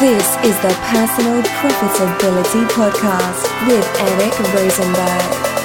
This is the Personal Profitability Podcast with Eric Rosenberg.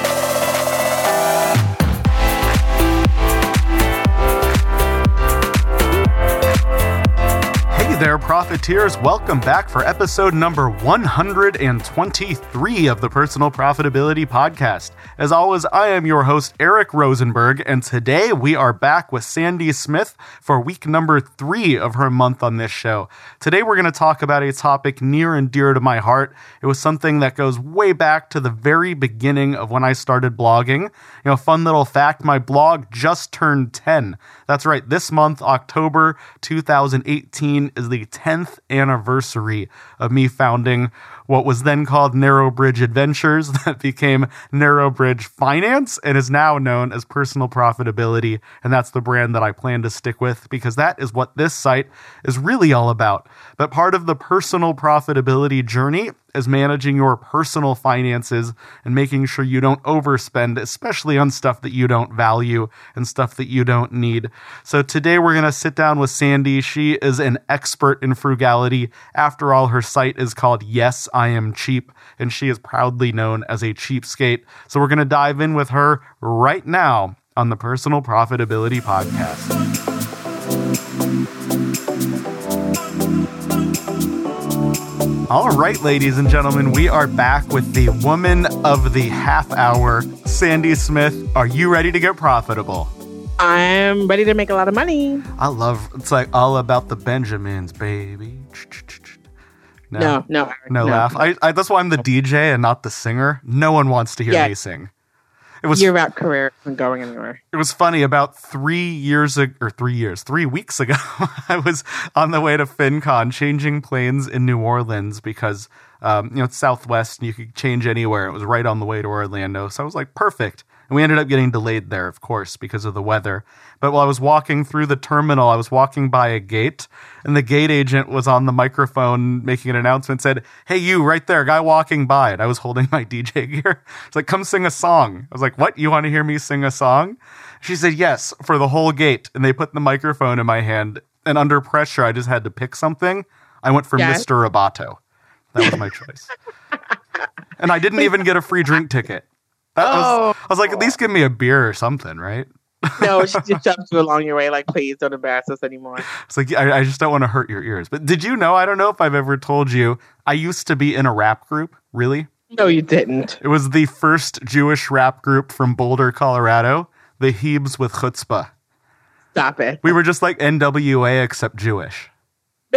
Profiteers. Welcome back for episode number 123 of the Personal Profitability Podcast. As always, I am your host, Eric Rosenberg, and today we are back with Sandy Smith for week number three of her month on this show. Today we're going to talk about a topic near and dear to my heart. It was something that goes way back to the very beginning of when I started blogging. You know, fun little fact my blog just turned 10. That's right, this month, October 2018, is the 10th anniversary of me founding what was then called Narrowbridge Adventures, that became Narrowbridge Finance, and is now known as Personal Profitability. And that's the brand that I plan to stick with because that is what this site is really all about. But part of the personal profitability journey is managing your personal finances and making sure you don't overspend, especially on stuff that you don't value and stuff that you don't need. So today we're going to sit down with Sandy. She is an expert in frugality. After all, her site is called Yes, I Am Cheap, and she is proudly known as a cheapskate. So we're going to dive in with her right now on the Personal Profitability Podcast. All right, ladies and gentlemen, we are back with the woman of the half hour, Sandy Smith. Are you ready to get profitable? I'm ready to make a lot of money. I love it's like all about the Benjamins, baby. No, no, no, no, no. laugh. I, I, that's why I'm the DJ and not the singer. No one wants to hear yeah. me sing. It was your rap career isn't going anywhere. It was funny. About three years ago, or three years, three weeks ago, I was on the way to FinCon, changing planes in New Orleans because um, you know it's Southwest and you could change anywhere. It was right on the way to Orlando, so I was like, perfect. And we ended up getting delayed there, of course, because of the weather. But while I was walking through the terminal, I was walking by a gate, and the gate agent was on the microphone making an announcement, said, Hey, you right there, guy walking by. And I was holding my DJ gear. It's like, Come sing a song. I was like, What? You want to hear me sing a song? She said, Yes, for the whole gate. And they put the microphone in my hand. And under pressure, I just had to pick something. I went for yes. Mr. Roboto. That was my choice. and I didn't even get a free drink ticket. That oh. was, I was like, at least give me a beer or something, right? no, she just shoved you along your way, like, please don't embarrass us anymore. It's like, I, I just don't want to hurt your ears. But did you know? I don't know if I've ever told you, I used to be in a rap group. Really? No, you didn't. It was the first Jewish rap group from Boulder, Colorado, the Hebes with Chutzpah. Stop it. We were just like NWA except Jewish.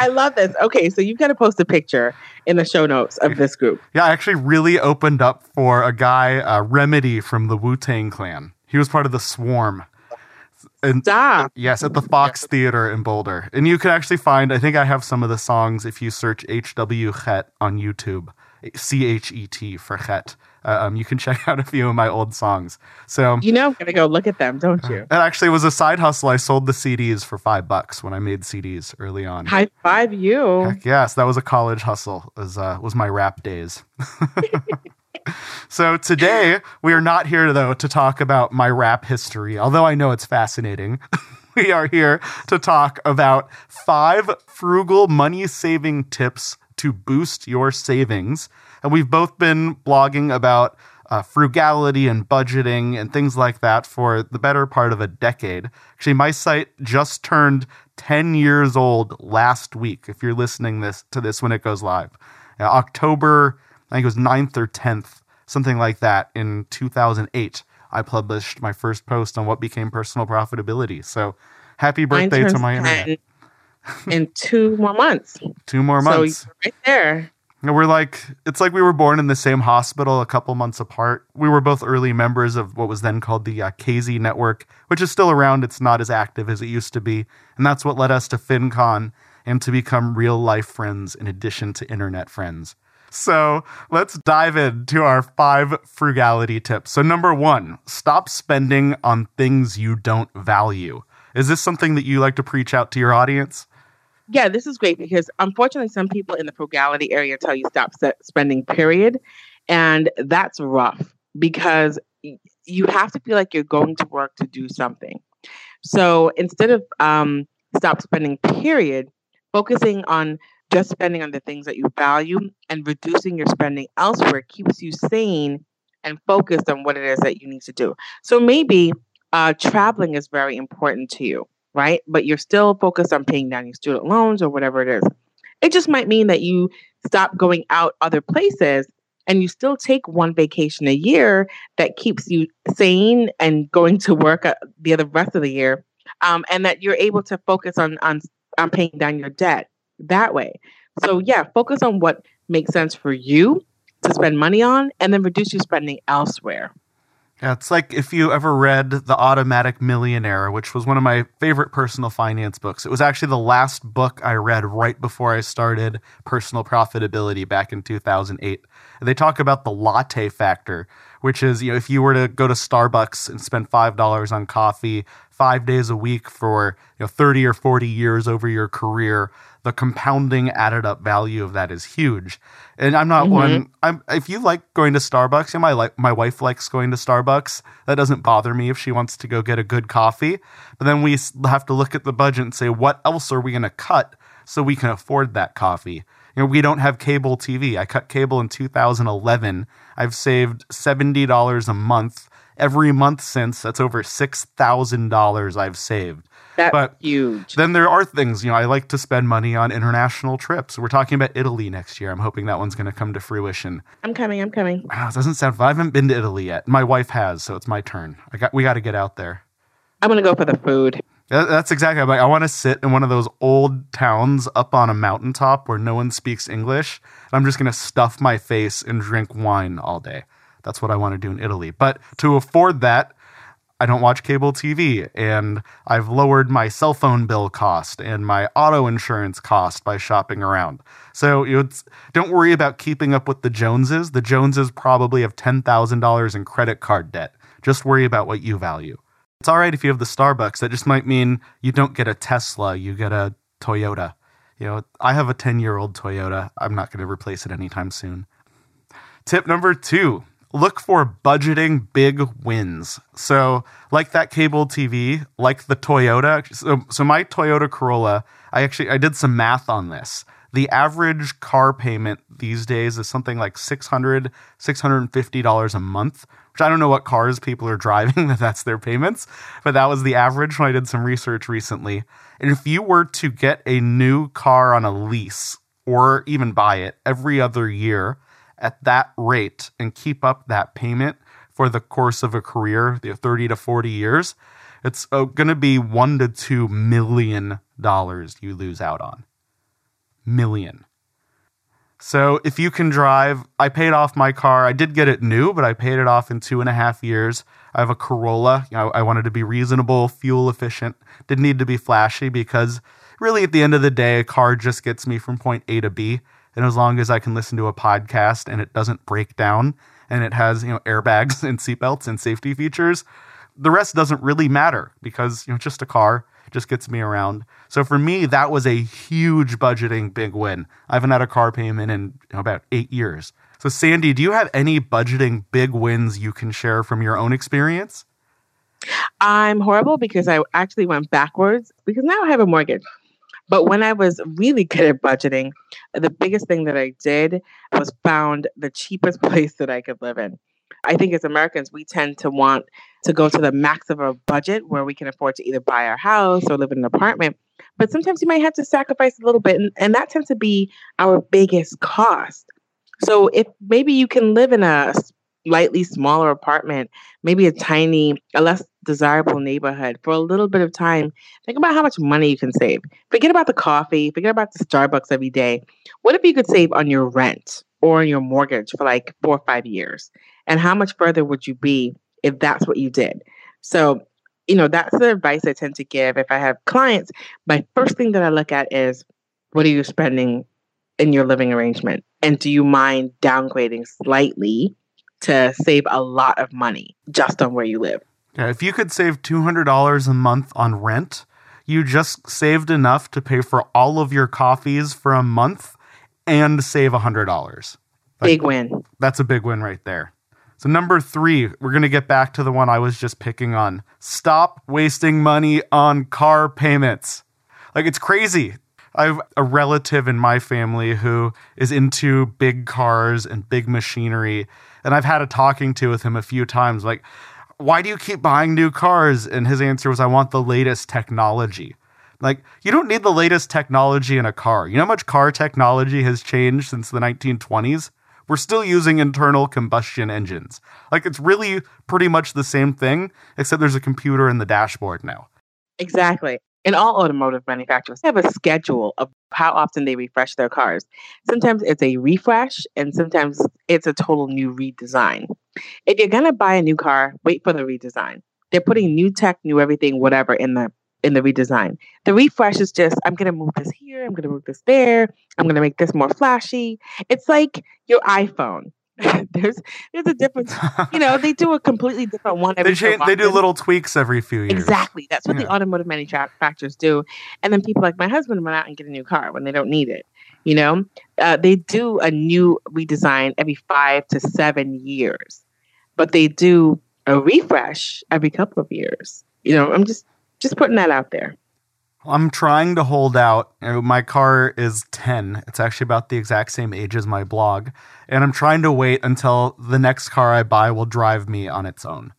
I love this. Okay, so you've got to post a picture in the show notes of this group. Yeah, I actually really opened up for a guy, uh, Remedy from the Wu Tang Clan. He was part of the Swarm. And, Stop. Yes, at the Fox Theater in Boulder. And you can actually find, I think I have some of the songs if you search HW Chet on YouTube. C H E T for Chet uh, um, you can check out a few of my old songs. So you know, I'm gonna go look at them, don't you? Uh, it actually was a side hustle. I sold the CDs for five bucks when I made CDs early on. High five you! Heck yes, that was a college hustle. Was uh, was my rap days. so today we are not here though to talk about my rap history, although I know it's fascinating. we are here to talk about five frugal money saving tips to boost your savings and we've both been blogging about uh, frugality and budgeting and things like that for the better part of a decade. Actually, my site just turned 10 years old last week. If you're listening this to this when it goes live, uh, October, I think it was 9th or 10th, something like that, in 2008. I published my first post on what became personal profitability. So, happy birthday to my internet! in two more months. two more months. So right there. We're like, it's like we were born in the same hospital a couple months apart. We were both early members of what was then called the uh, Yakezie network, which is still around. It's not as active as it used to be. And that's what led us to FinCon and to become real life friends in addition to internet friends. So let's dive into our five frugality tips. So, number one, stop spending on things you don't value. Is this something that you like to preach out to your audience? Yeah, this is great because unfortunately, some people in the frugality area tell you stop spending, period. And that's rough because you have to feel like you're going to work to do something. So instead of um, stop spending, period, focusing on just spending on the things that you value and reducing your spending elsewhere keeps you sane and focused on what it is that you need to do. So maybe uh, traveling is very important to you, right? But you're still focused on paying down your student loans or whatever it is. It just might mean that you stop going out other places and you still take one vacation a year that keeps you sane and going to work uh, the other rest of the year um, and that you're able to focus on, on on paying down your debt that way so yeah focus on what makes sense for you to spend money on and then reduce your spending elsewhere Yeah, it's like if you ever read The Automatic Millionaire, which was one of my favorite personal finance books. It was actually the last book I read right before I started personal profitability back in 2008. They talk about the latte factor, which is, you know, if you were to go to Starbucks and spend $5 on coffee 5 days a week for, you know, 30 or 40 years over your career, the compounding added up value of that is huge. And I'm not one. Mm-hmm. I'm if you like going to Starbucks, you know, my like my wife likes going to Starbucks. That doesn't bother me if she wants to go get a good coffee. But then we have to look at the budget and say, what else are we going to cut so we can afford that coffee? You know, we don't have cable TV. I cut cable in 2011. I've saved seventy dollars a month every month since. That's over six thousand dollars I've saved. that's But- huge Then there are things, you know, I like to spend money on international trips. We're talking about Italy next year. I'm hoping that one's going to come to fruition. i'm coming i'm coming Wow, it doesn't sound fun. I haven't been to Italy yet. My wife has, so it's my turn. I got we got to get out there. i'm gonna go for the food That's exactly. Like, I want to sit in one of those old towns up on a mountaintop where no one speaks English. And I'm just going to stuff my face and drink wine all day. That's what I want to do in Italy. But to afford that, I don't watch cable TV, and I've lowered my cell phone bill cost and my auto insurance cost by shopping around. So don't worry about keeping up with the Joneses. The Joneses probably have ten thousand dollars in credit card debt. Just worry about what you value. It's all right if you have the Starbucks. That just might mean you don't get a Tesla, you get a Toyota. You know, I have a 10 year old Toyota. I'm not going to replace it anytime soon. Tip number two look for budgeting big wins. So, like that cable TV, like the Toyota. So, so my Toyota Corolla, I actually I did some math on this. The average car payment these days is something like $600, $650 a month, which I don't know what cars people are driving that that's their payments, but that was the average when I did some research recently. And if you were to get a new car on a lease or even buy it every other year at that rate and keep up that payment for the course of a career, the 30 to 40 years, it's uh, going to be 1 to 2 million dollars you lose out on. Million. So if you can drive, I paid off my car. I did get it new, but I paid it off in two and a half years. I have a Corolla. You know, I wanted to be reasonable, fuel efficient. Didn't need to be flashy because really at the end of the day, a car just gets me from point A to B. And as long as I can listen to a podcast and it doesn't break down and it has, you know, airbags and seatbelts and safety features, the rest doesn't really matter because, you know, just a car just gets me around. So for me, that was a huge budgeting big win. I haven't had a car payment in about eight years. So Sandy, do you have any budgeting big wins you can share from your own experience? I'm horrible because I actually went backwards because now I have a mortgage. But when I was really good at budgeting, the biggest thing that I did was found the cheapest place that I could live in. I think as Americans, we tend to want to go to the max of our budget where we can afford to either buy our house or live in an apartment. But sometimes you might have to sacrifice a little bit, and, and that tends to be our biggest cost. So if maybe you can live in a slightly smaller apartment, maybe a tiny, a less desirable neighborhood for a little bit of time, think about how much money you can save. Forget about the coffee, forget about the Starbucks every day. What if you could save on your rent or on your mortgage for like four or five years? And how much further would you be if that's what you did? So, you know, that's the advice I tend to give if I have clients. My first thing that I look at is what are you spending in your living arrangement? And do you mind downgrading slightly to save a lot of money just on where you live? Yeah, if you could save $200 a month on rent, you just saved enough to pay for all of your coffees for a month and save $100. Big win. That's a big win right there. So, number three, we're going to get back to the one I was just picking on. Stop wasting money on car payments. Like, it's crazy. I have a relative in my family who is into big cars and big machinery. And I've had a talking to with him a few times, like, why do you keep buying new cars? And his answer was, I want the latest technology. Like, you don't need the latest technology in a car. You know how much car technology has changed since the 1920s? We're still using internal combustion engines. Like, it's really pretty much the same thing, except there's a computer in the dashboard now. Exactly. And all automotive manufacturers have a schedule of how often they refresh their cars. Sometimes it's a refresh, and sometimes it's a total new redesign. If you're going to buy a new car, wait for the redesign. They're putting new tech, new everything, whatever in the in the redesign. The refresh is just I'm going to move this here, I'm going to move this there, I'm going to make this more flashy. It's like your iPhone. there's there's a difference. You know, they do a completely different one every they, change, they do little tweaks every few years. Exactly. That's what Yeah. the automotive manufacturers do. And then people like my husband run out and get a new car when they don't need it. You know, uh, they do a new redesign every five to seven years, but they do a refresh every couple of years. You know, I'm just just putting that out there. I'm trying to hold out. Uh, My car is 10. It's actually about the exact same age as my blog. And I'm trying to wait until the next car I buy will drive me on its own.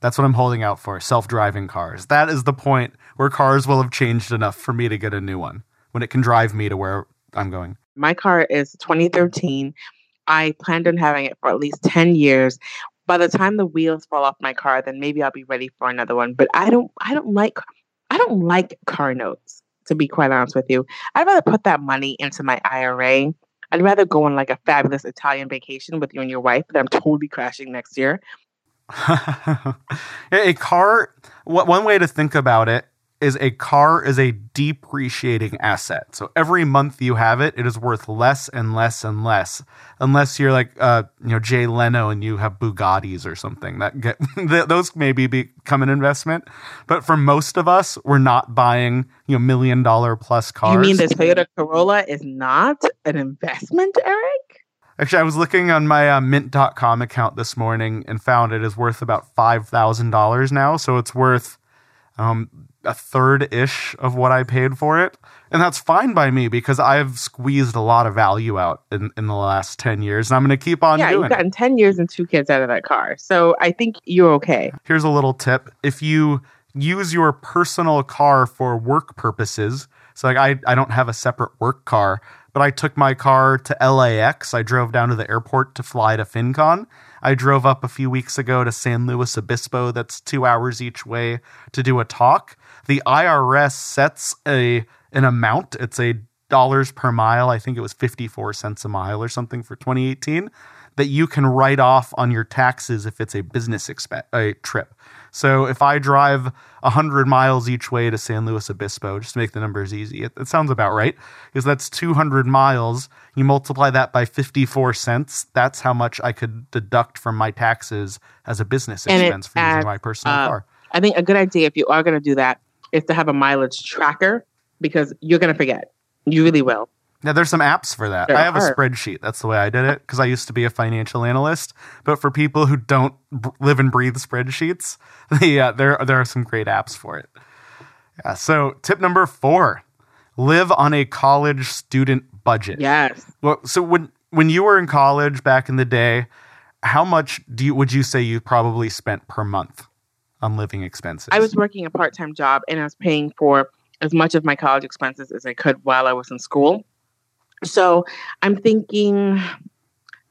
That's what I'm holding out for self driving cars. That is the point where cars will have changed enough for me to get a new one when it can drive me to where I'm going. My car is 2013. I planned on having it for at least 10 years. By the time the wheels fall off my car, then maybe I'll be ready for another one. But I don't I don't like I don't like car notes, to be quite honest with you. I'd rather put that money into my IRA. I'd rather go on like a fabulous Italian vacation with you and your wife that I'm totally crashing next year. a car, one way to think about it is a car is a depreciating asset. So every month you have it, it is worth less and less and less, unless you're like, uh, you know, Jay Leno and you have Bugattis or something that get those maybe become an investment. But for most of us, we're not buying you know million dollar plus cars. You mean the Toyota Corolla is not an investment, Eric? Actually, I was looking on my uh, mint.com account this morning and found it is worth about $5,000 now. So it's worth um, a third ish of what I paid for it. And that's fine by me because I've squeezed a lot of value out in, in the last 10 years. And I'm going to keep on yeah, doing you've gotten 10 years and two kids out of that car. So I think you're okay. Here's a little tip. If you use your personal car for work purposes, so like I, I don't have a separate work car, but I took my car to LAX. I drove down to the airport to fly to FinCon. I drove up a few weeks ago to San Luis Obispo, that's two hours each way, to do a talk. The IRS sets a an amount. It's a dollars per mile. I think it was 54 cents a mile or something for 2018 that you can write off on your taxes if it's a business expe- a trip. So if I drive 100 miles each way to San Luis Obispo, just to make the numbers easy, it, it sounds about right, because that's 200 miles. You multiply that by 54 cents, that's how much I could deduct from my taxes as a business And expense for using my personal up. car. I think a good idea if you are going to do that is to have a mileage tracker because you're going to forget. You really will. Now, there's some apps for that. There I have a spreadsheet. That's the way I did it because I used to be a financial analyst. But for people who don't b- live and breathe spreadsheets, yeah, uh, there there are some great apps for it. Yeah. So, tip number four: live on a college student budget. Yes. Well, so when when you were in college back in the day, how much do you would you say you probably spent per month on living expenses? I was working a part time job and I was paying for as much of my college expenses as I could while I was in school. So I'm thinking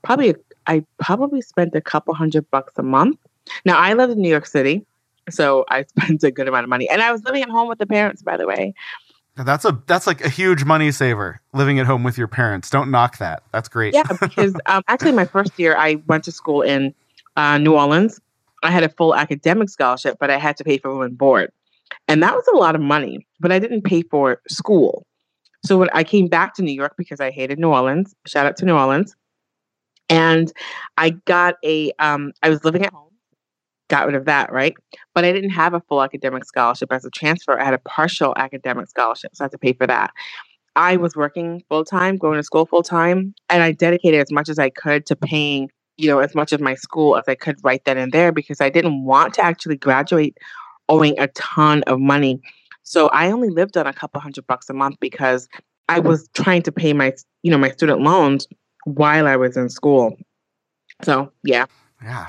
probably I probably spent a couple hundred bucks a month. Now I live in New York City, so I spent a good amount of money. And I was living at home with the parents, by the way. That's a that's like a huge money saver. Living at home with your parents. Don't knock that. That's great. Yeah, because um, actually, my first year, I went to school in uh, New Orleans. I had a full academic scholarship, but I had to pay for room and board. And that was a lot of money, but I didn't pay for school. So when I came back to New York because I hated New Orleans, shout out to New Orleans, and I got a, um, I was living at home, got rid of that, right? But I didn't have a full academic scholarship as a transfer. I had a partial academic scholarship, so I had to pay for that. I was working full time, going to school full time, and I dedicated as much as I could to paying, you know, as much of my school as I could right then and there because I didn't want to actually graduate owing a ton of money. So I only lived on a couple hundred bucks a month because I was trying to pay my, you know, my student loans while I was in school. So, yeah. Yeah.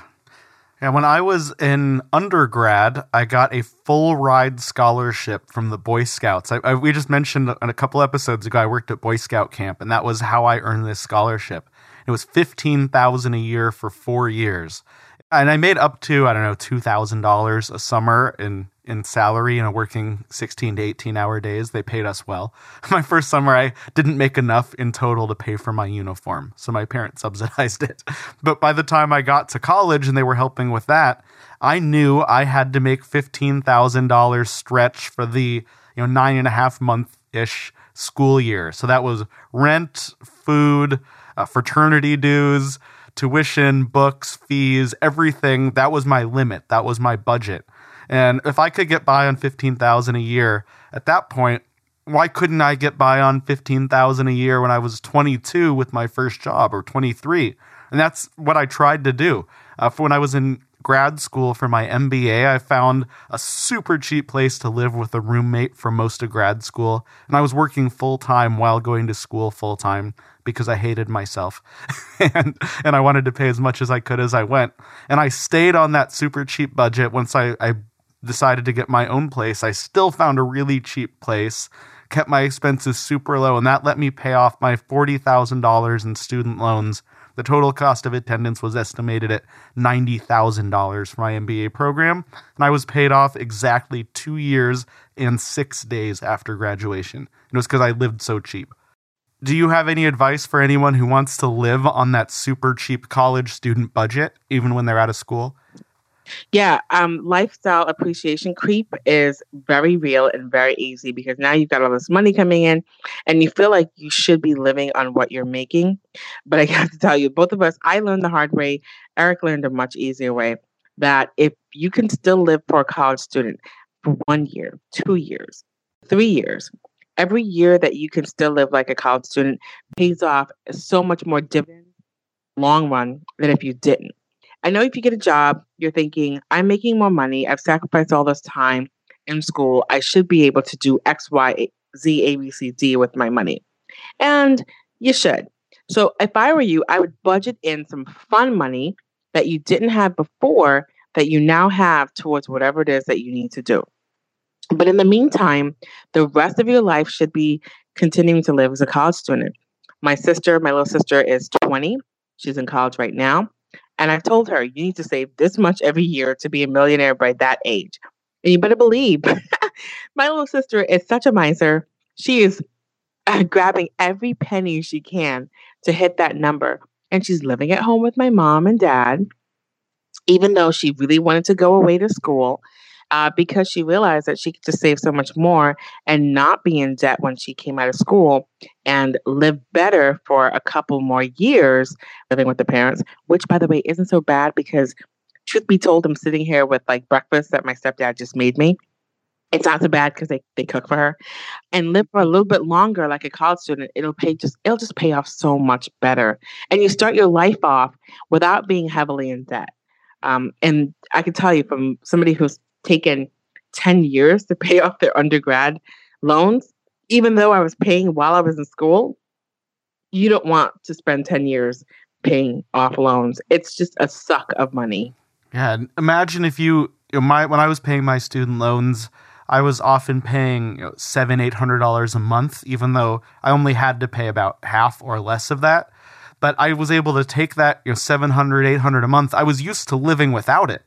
Yeah, when I was in undergrad, I got a full ride scholarship from the Boy Scouts. I, I, we just mentioned in a couple episodes ago, I worked at Boy Scout camp, and that was how I earned this scholarship. It was fifteen thousand a year for four years, and I made up to I don't know two thousand dollars a summer in in salary, know, working 16 to 18 hour days. They paid us well. My first summer, I didn't make enough in total to pay for my uniform. So my parents subsidized it. But by the time I got to college and they were helping with that, I knew I had to make $15,000 stretch for the, you know, nine and a half month ish school year. So that was rent, food, uh, fraternity dues, tuition, books, fees, everything. That was my limit. That was my budget. And if I could get by on 15,000 a year at that point, why couldn't I get by on 15,000 a year when I was 22 with my first job or 23? And that's what I tried to do. Uh, for when I was in grad school for my MBA, I found a super cheap place to live with a roommate for most of grad school. And I was working full time while going to school full time because I hated myself and and I wanted to pay as much as I could as I went. And I stayed on that super cheap budget once I, I decided to get my own place, I still found a really cheap place, kept my expenses super low, and that let me pay off my $40,000 in student loans. The total cost of attendance was estimated at $90,000 for my MBA program, and I was paid off exactly two years and six days after graduation. It was because I lived so cheap. Do you have any advice for anyone who wants to live on that super cheap college student budget, even when they're out of school? Yeah, um, lifestyle appreciation creep is very real and very easy because now you've got all this money coming in and you feel like you should be living on what you're making. But I have to tell you, both of us, I learned the hard way. Eric learned a much easier way that if you can still live for a college student for one year, two years, three years, every year that you can still live like a college student pays off so much more dividends long run than if you didn't. I know if you get a job, you're thinking, I'm making more money. I've sacrificed all this time in school. I should be able to do X, Y, Z, A, B, C, D with my money. And you should. So if I were you, I would budget in some fun money that you didn't have before that you now have towards whatever it is that you need to do. But in the meantime, the rest of your life should be continuing to live as a college student. My sister, my little sister, is 20. She's in college right now. And I told her, you need to save this much every year to be a millionaire by that age. And you better believe my little sister is such a miser. She is uh, grabbing every penny she can to hit that number. And she's living at home with my mom and dad, even though she really wanted to go away to school uh, because she realized that she could just save so much more and not be in debt when she came out of school and live better for a couple more years living with the parents, which, by the way, isn't so bad because, truth be told, I'm sitting here with like breakfast that my stepdad just made me. It's not so bad because they, they cook for her and live for a little bit longer like a college student. It'll pay just it'll just pay off so much better. And you start your life off without being heavily in debt. Um, and I can tell you from somebody who's taken 10 years to pay off their undergrad loans, even though I was paying while I was in school, you don't want to spend 10 years paying off loans. It's just a suck of money. Yeah, imagine if you, you know, my when I was paying my student loans, I was often paying you know, seven, eight hundred dollars a month, even though I only had to pay about half or less of that. But I was able to take that, you know, 700, 800 a month. I was used to living without it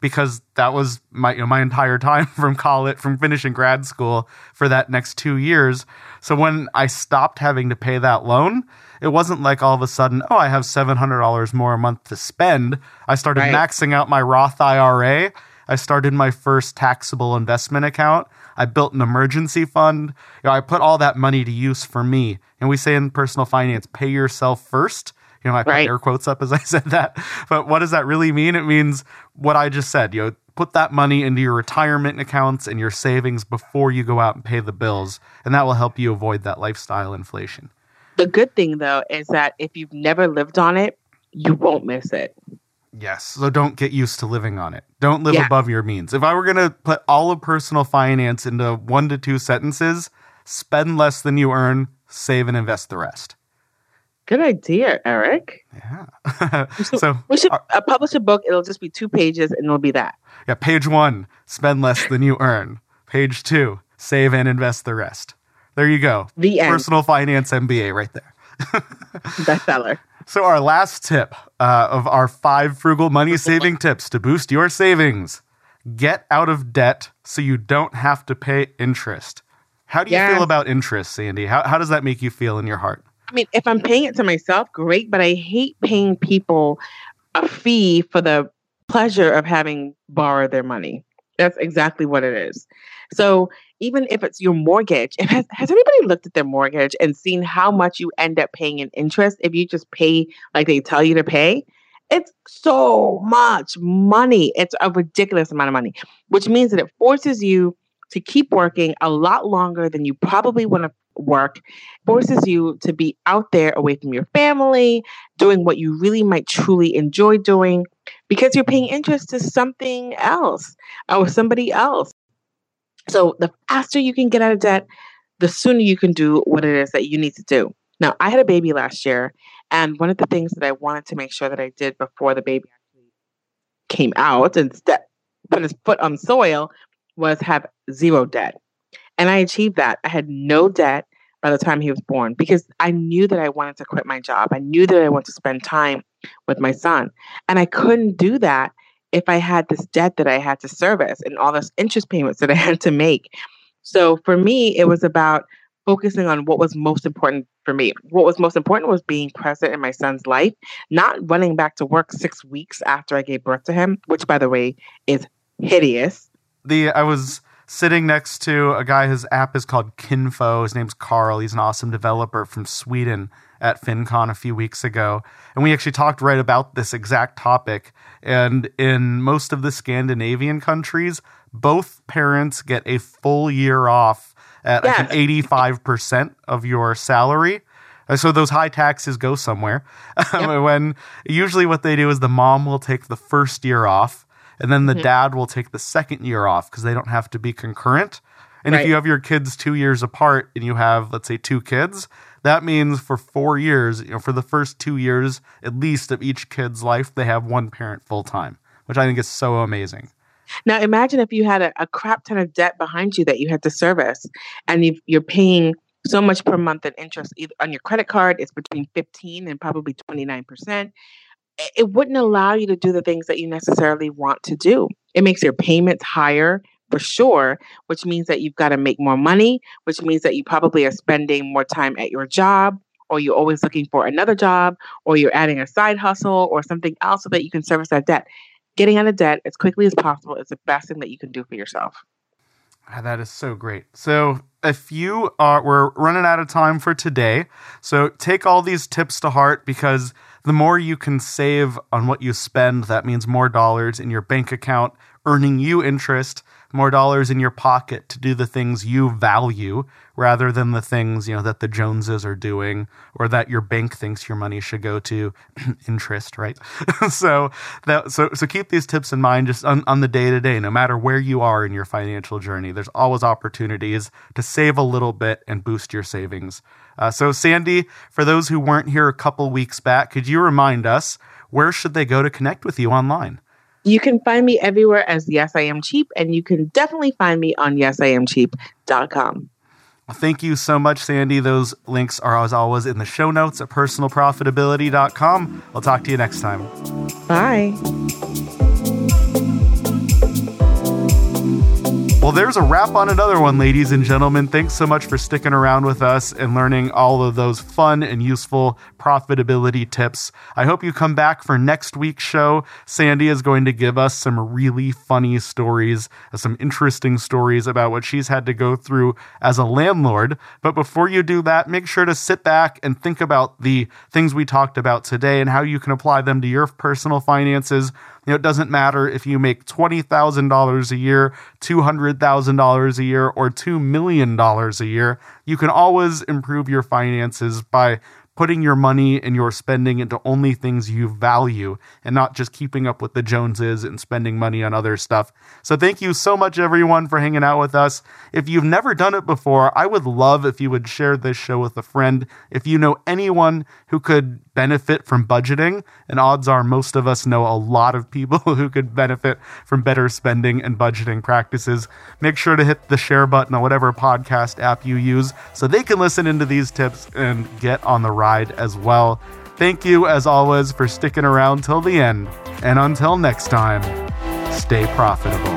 because that was my you know, my entire time from college from finishing grad school for that next 2 years. So when I stopped having to pay that loan, it wasn't like all of a sudden, oh, I have $700 more a month to spend. I started right. maxing out my Roth IRA. I started my first taxable investment account. I built an emergency fund. You know, I put all that money to use for me. And we say in personal finance, pay yourself first you know, I put right. air quotes up as I said that. But what does that really mean? It means what I just said. You know, put that money into your retirement accounts and your savings before you go out and pay the bills, and that will help you avoid that lifestyle inflation. The good thing though is that if you've never lived on it, you won't miss it. Yes. So don't get used to living on it. Don't live yeah. above your means. If I were going to put all of personal finance into one to two sentences, spend less than you earn, save and invest the rest. Good idea, Eric. Yeah. so We should uh, uh, publish a book. It'll just be two pages and it'll be that. yeah, page one, spend less than you earn. Page two, save and invest the rest. There you go. The end. Personal finance MBA right there. Bestseller. So, our last tip uh, of our five frugal money saving tips to boost your savings get out of debt so you don't have to pay interest. How do you Yeah. feel about interest, Sandy? How, how does that make you feel in your heart? I mean, if I'm paying it to myself, great, but I hate paying people a fee for the pleasure of having borrowed their money. That's exactly what it is. So even if it's your mortgage, if has, has anybody looked at their mortgage and seen how much you end up paying in interest if you just pay like they tell you to pay? It's so much money. It's a ridiculous amount of money, which means that it forces you to keep working a lot longer than you probably want to work forces you to be out there away from your family, doing what you really might truly enjoy doing because you're paying interest to something else or somebody else. So the faster you can get out of debt, the sooner you can do what it is that you need to do. Now, I had a baby last year, and one of the things that I wanted to make sure that I did before the baby actually came out and stepped put his foot on soil was have zero debt. And I achieved that. I had no debt by the time he was born because I knew that I wanted to quit my job. I knew that I wanted to spend time with my son. And I couldn't do that if I had this debt that I had to service and all those interest payments that I had to make. So for me, it was about focusing on what was most important for me. What was most important was being present in my son's life, not running back to work six weeks after I gave birth to him, which, by the way, is hideous. The I was sitting next to a guy. His app is called Kinfo. His name's Carl. He's an awesome developer from Sweden at FinCon a few weeks ago, and we actually talked right about this exact topic. And in most of the Scandinavian countries, both parents get a full year off at Yes. eighty-five percent of your salary. Uh, So those high taxes go somewhere. Yep. when usually what they do is the mom will take the first year off, and then the Mhm. dad will take the second year off because they don't have to be concurrent. And if you have your kids two years apart and you have, let's say, two kids, that means for four years, you know, for the first two years at least of each kid's life, they have one parent full time, which I think is so amazing. Now, imagine if you had a, a crap ton of debt behind you that you had to service, and you you're paying so much per month in interest either on your credit card. It's between fifteen and probably twenty nine percent. It wouldn't allow you to do the things that you necessarily want to do. It makes your payments higher for sure, which means that you've got to make more money, which means that you probably are spending more time at your job, or you're always looking for another job, or you're adding a side hustle or something else so that you can service that debt getting out of debt as quickly as possible is the best thing that you can do for yourself. Ah, That is so great. So, if you are, we're running out of time for today. So, take all these tips to heart because the more you can save on what you spend, that means more dollars in your bank account, earning you interest, more dollars in your pocket to do the things you value rather than the things, you know, that the Joneses are doing or that your bank thinks your money should go to interest, right? so that so so keep these tips in mind just on, on the day to day, no matter where you are in your financial journey. There's always opportunities to save a little bit and boost your savings. Uh, so Sandy, for those who weren't here a couple weeks back, could you remind us where should they go to connect with you online? You can find me everywhere as Yes I Am Cheap, and you can definitely find me on yesiamcheap.com. Well, Thank you so much, Sandy. Those links are as always in the show notes at personalprofitability.com. I'll talk to you next time. Bye. Well, there's a wrap on another one, ladies and gentlemen. Thanks so much for sticking around with us and learning all of those fun and useful profitability tips. I hope you come back for next week's show. Sandy is going to give us some really funny stories, uh, some interesting stories about what she's had to go through as a landlord. But before you do that, make sure to sit back and think about the things we talked about today and how you can apply them to your personal finances. You know, it doesn't matter if you make $20,000 a year, $200,000 a year, or $2 million a year. You can always improve your finances by putting your money and your spending into only things you value and not just keeping up with the Joneses and spending money on other stuff. So thank you so much everyone for hanging out with us. If you've never done it before, I would love if you would share this show with a friend. If you know anyone who could benefit from budgeting, and odds are most of us know a lot of people who could benefit from better spending and budgeting practices, make sure to hit the share button on whatever podcast app you use so they can listen into these tips and get on the ride as well. Thank you, as always, for sticking around till the end. And until next time, stay profitable.